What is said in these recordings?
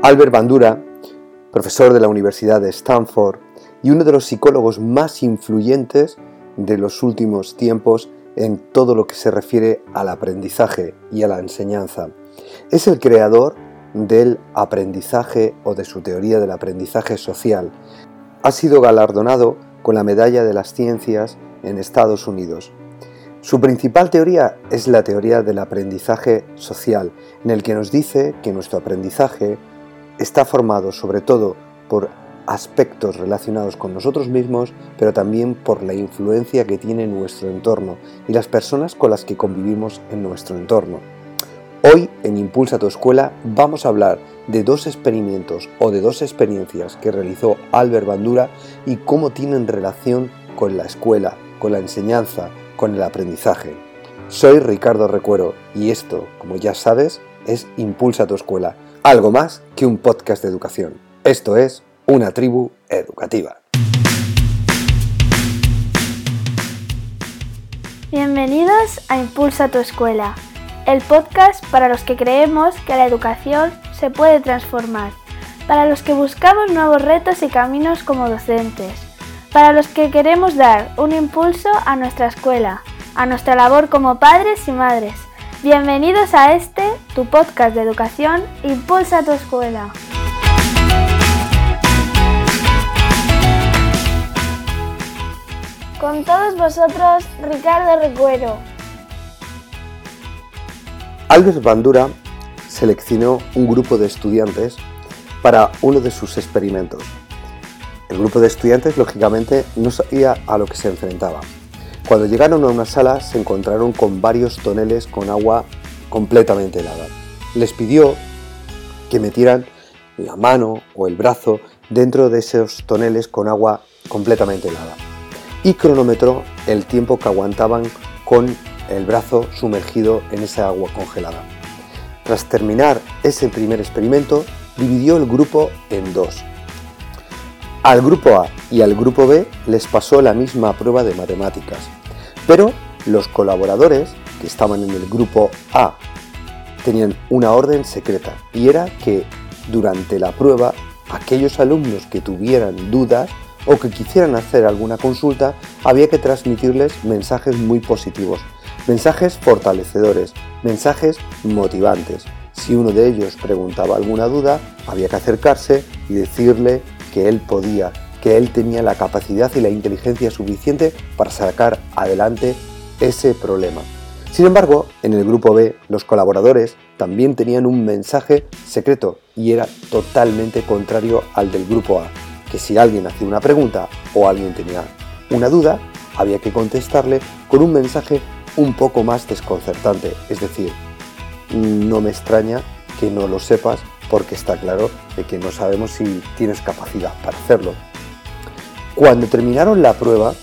Albert Bandura, profesor de la Universidad de Stanford y uno de los psicólogos más influyentes de los últimos tiempos en todo lo que se refiere al aprendizaje y a la enseñanza. Es el creador del aprendizaje o de su teoría del aprendizaje social. Ha sido galardonado con la Medalla de las Ciencias en Estados Unidos. Su principal teoría es la teoría del aprendizaje social, en el que nos dice que nuestro aprendizaje está formado sobre todo por aspectos relacionados con nosotros mismos, pero también por la influencia que tiene nuestro entorno y las personas con las que convivimos en nuestro entorno. Hoy en Impulsa tu Escuela vamos a hablar de dos experimentos o de dos experiencias que realizó Albert Bandura y cómo tienen relación con la escuela, con la enseñanza, con el aprendizaje. Soy Ricardo Recuero y esto, como ya sabes, es Impulsa tu Escuela algo más que un podcast de educación. Esto es una tribu educativa. Bienvenidos a Impulsa tu Escuela, el podcast para los que creemos que la educación se puede transformar, para los que buscamos nuevos retos y caminos como docentes, para los que queremos dar un impulso a nuestra escuela, a nuestra labor como padres y madres Bienvenidos a este, tu podcast de educación, Impulsa tu escuela. Con todos vosotros, Ricardo Recuero. Albert Bandura seleccionó un grupo de estudiantes para uno de sus experimentos. El grupo de estudiantes, lógicamente, no sabía a lo que se enfrentaba. Cuando llegaron a una sala se encontraron con varios toneles con agua completamente helada. Les pidió que metieran la mano o el brazo dentro de esos toneles con agua completamente helada y cronometró el tiempo que aguantaban con el brazo sumergido en esa agua congelada. Tras terminar ese primer experimento, dividió el grupo en dos. Al grupo A y al grupo B les pasó la misma prueba de matemáticas, pero los colaboradores que estaban en el grupo A tenían una orden secreta y era que durante la prueba aquellos alumnos que tuvieran dudas o que quisieran hacer alguna consulta había que transmitirles mensajes muy positivos, mensajes fortalecedores, mensajes motivantes. Si uno de ellos preguntaba alguna duda, había que acercarse y decirle que él podía, que él tenía la capacidad y la inteligencia suficiente para sacar adelante ese problema. Sin embargo, en el grupo B, los colaboradores también tenían un mensaje secreto y era totalmente contrario al del grupo A, que si alguien hacía una pregunta o alguien tenía una duda, había que contestarle con un mensaje un poco más desconcertante, es decir, no me extraña que no lo sepas porque está claro de que no sabemos si tienes capacidad para hacerlo. Cuando terminaron la prueba,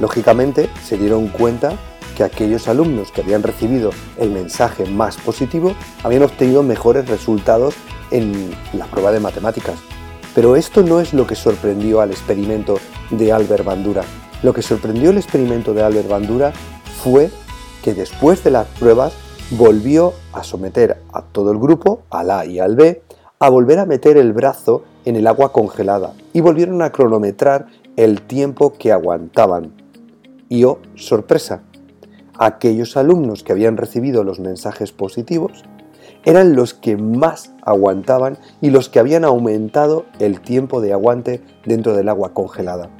lógicamente se dieron cuenta que aquellos alumnos que habían recibido el mensaje más positivo habían obtenido mejores resultados en la prueba de matemáticas. Pero esto no es lo que sorprendió al experimento de Albert Bandura. Lo que sorprendió el experimento de Albert Bandura fue que después de las pruebas volvió a someter a todo el grupo, al A y al B, a volver a meter el brazo en el agua congelada y volvieron a cronometrar el tiempo que aguantaban. Y oh, sorpresa, aquellos alumnos que habían recibido los mensajes positivos eran los que más aguantaban y los que habían aumentado el tiempo de aguante dentro del agua congelada.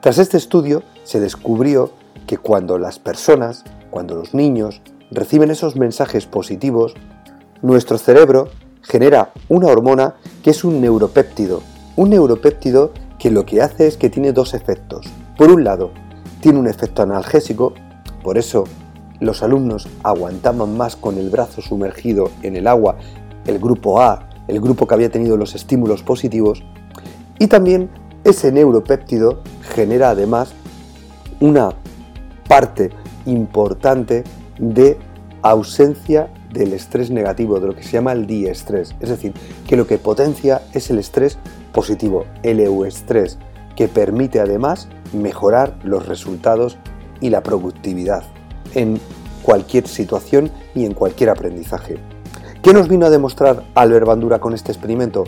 Tras este estudio se descubrió que cuando las personas, cuando los niños reciben esos mensajes positivos, nuestro cerebro genera una hormona que es un neuropéptido, un neuropéptido que lo que hace es que tiene dos efectos. Por un lado, tiene un efecto analgésico, por eso los alumnos aguantaban más con el brazo sumergido en el agua, el grupo A, el grupo que había tenido los estímulos positivos, y también ese neuropéptido genera además una parte importante de ausencia del estrés negativo, de lo que se llama el diestrés. Es decir, que lo que potencia es el estrés positivo, el euestrés, que permite además mejorar los resultados y la productividad en cualquier situación y en cualquier aprendizaje. ¿Qué nos vino a demostrar Albert Bandura con este experimento?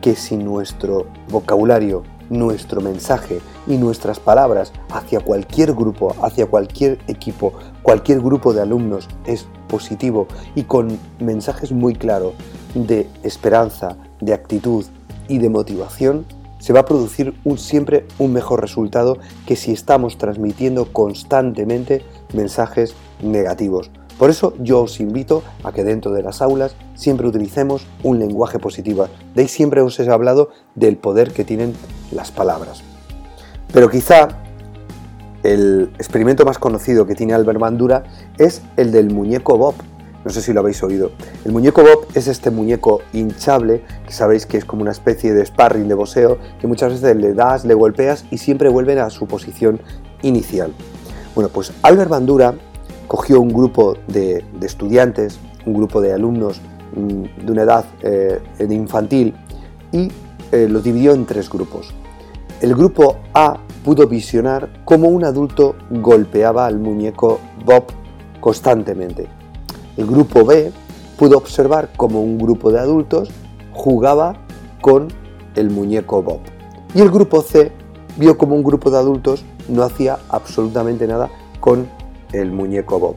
Que si nuestro vocabulario, nuestro mensaje y nuestras palabras hacia cualquier grupo, hacia cualquier equipo, cualquier grupo de alumnos es positivo y con mensajes muy claros de esperanza, de actitud y de motivación, se va a producir siempre un mejor resultado que si estamos transmitiendo constantemente mensajes negativos. Por eso yo os invito a que dentro de las aulas siempre utilicemos un lenguaje positivo. De ahí siempre os he hablado del poder que tienen las palabras. Pero quizá el experimento más conocido que tiene Albert Bandura es el del muñeco Bob. No sé si lo habéis oído. El muñeco Bob es este muñeco hinchable, que sabéis que es como una especie de sparring de boxeo, que muchas veces le das, le golpeas y siempre vuelven a su posición inicial. Bueno, pues Albert Bandura cogió un grupo de, estudiantes, un grupo de alumnos mm, de una edad eh, infantil y eh, los dividió en tres grupos. El grupo A pudo visionar cómo un adulto golpeaba al muñeco Bob constantemente. El grupo B pudo observar cómo un grupo de adultos jugaba con el muñeco Bob. Y el grupo C vio cómo un grupo de adultos no hacía absolutamente nada con el muñeco Bob.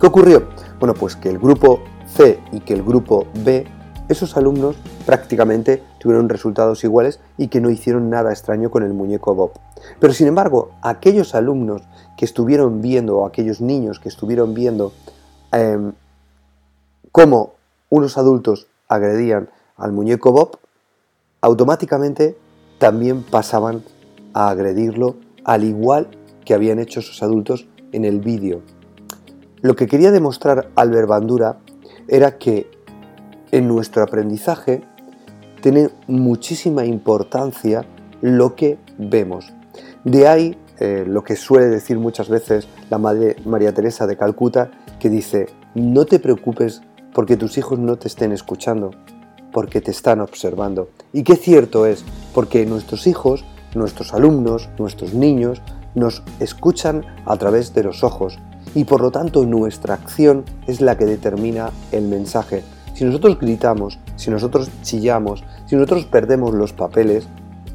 ¿Qué ocurrió? Bueno, pues que el grupo C y que el grupo B, esos alumnos prácticamente tuvieron resultados iguales y que no hicieron nada extraño con el muñeco Bob. Pero sin embargo, aquellos alumnos que estuvieron viendo, o aquellos niños que estuvieron viendo em, cómo unos adultos agredían al muñeco Bob, automáticamente también pasaban a agredirlo al igual que habían hecho esos adultos en el vídeo. Lo que quería demostrar Albert Bandura era que en nuestro aprendizaje tiene muchísima importancia lo que vemos. De ahí eh, lo que suele decir muchas veces la Madre María Teresa de Calcuta, que dice, no te preocupes porque tus hijos no te estén escuchando, porque te están observando. Y qué cierto es, porque nuestros hijos, nuestros alumnos, nuestros niños, nos escuchan a través de los ojos y por lo tanto nuestra acción es la que determina el mensaje. Si nosotros gritamos, si nosotros chillamos, si nosotros perdemos los papeles,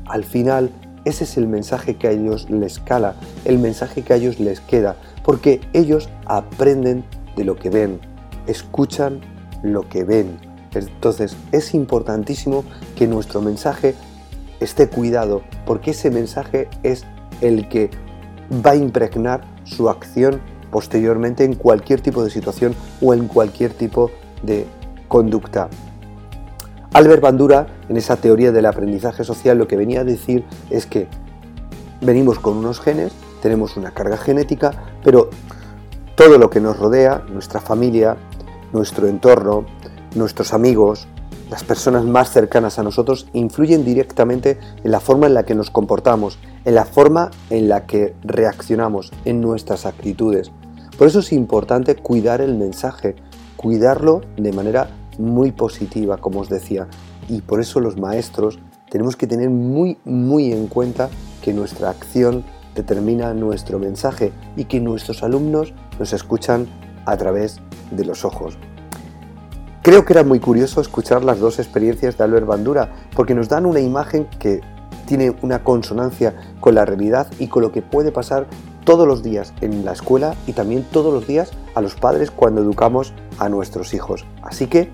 al final ese es el mensaje que a ellos les cala, el mensaje que a ellos les queda, porque ellos aprenden de lo que ven, escuchan lo que ven. Entonces es importantísimo que nuestro mensaje esté cuidado, porque ese mensaje es el que va a impregnar su acción posteriormente en cualquier tipo de situación o en cualquier tipo de conducta. Albert Bandura, en esa teoría del aprendizaje social, lo que venía a decir es que venimos con unos genes, tenemos una carga genética, pero todo lo que nos rodea, nuestra familia, nuestro entorno, nuestros amigos, las personas más cercanas a nosotros influyen directamente en la forma en la que nos comportamos, en la forma en la que reaccionamos, en nuestras actitudes. Por eso es importante cuidar el mensaje, cuidarlo de manera muy positiva, como os decía. Y por eso los maestros tenemos que tener muy, muy en cuenta que nuestra acción determina nuestro mensaje y que nuestros alumnos nos escuchan a través de los ojos. Creo que era muy curioso escuchar las dos experiencias de Albert Bandura porque nos dan una imagen que tiene una consonancia con la realidad y con lo que puede pasar todos los días en la escuela y también todos los días a los padres cuando educamos a nuestros hijos. Así que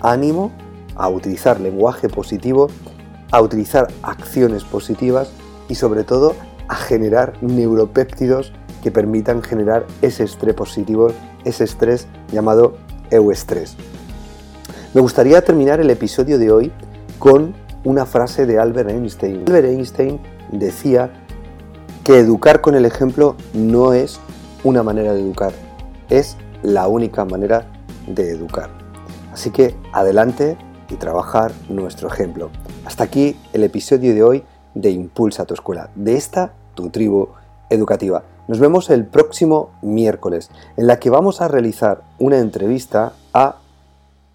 ánimo a utilizar lenguaje positivo, a utilizar acciones positivas y sobre todo a generar neuropéptidos que permitan generar ese estrés positivo, ese estrés llamado euestrés. Me gustaría terminar el episodio de hoy con una frase de Albert Einstein. Albert Einstein decía que educar con el ejemplo no es una manera de educar, es la única manera de educar. Así que adelante y trabajar nuestro ejemplo. Hasta aquí el episodio de hoy de Impulsa tu escuela, de esta tu tribu educativa. Nos vemos el próximo miércoles, en la que vamos a realizar una entrevista a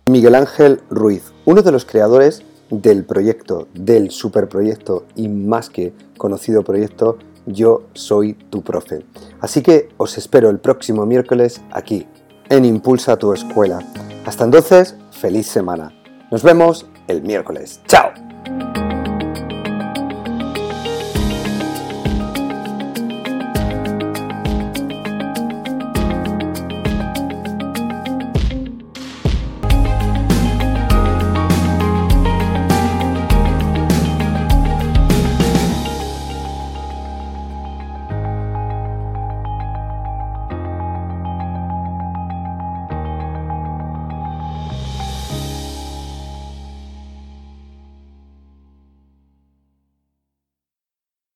Miguel Ángel Ruiz, uno de los creadores del proyecto, del superproyecto y más que conocido proyecto Yo Soy Tu Profe. Así que os espero el próximo miércoles aquí, en Impulsa tu Escuela. Hasta entonces, feliz semana. Nos vemos el miércoles. ¡Chao!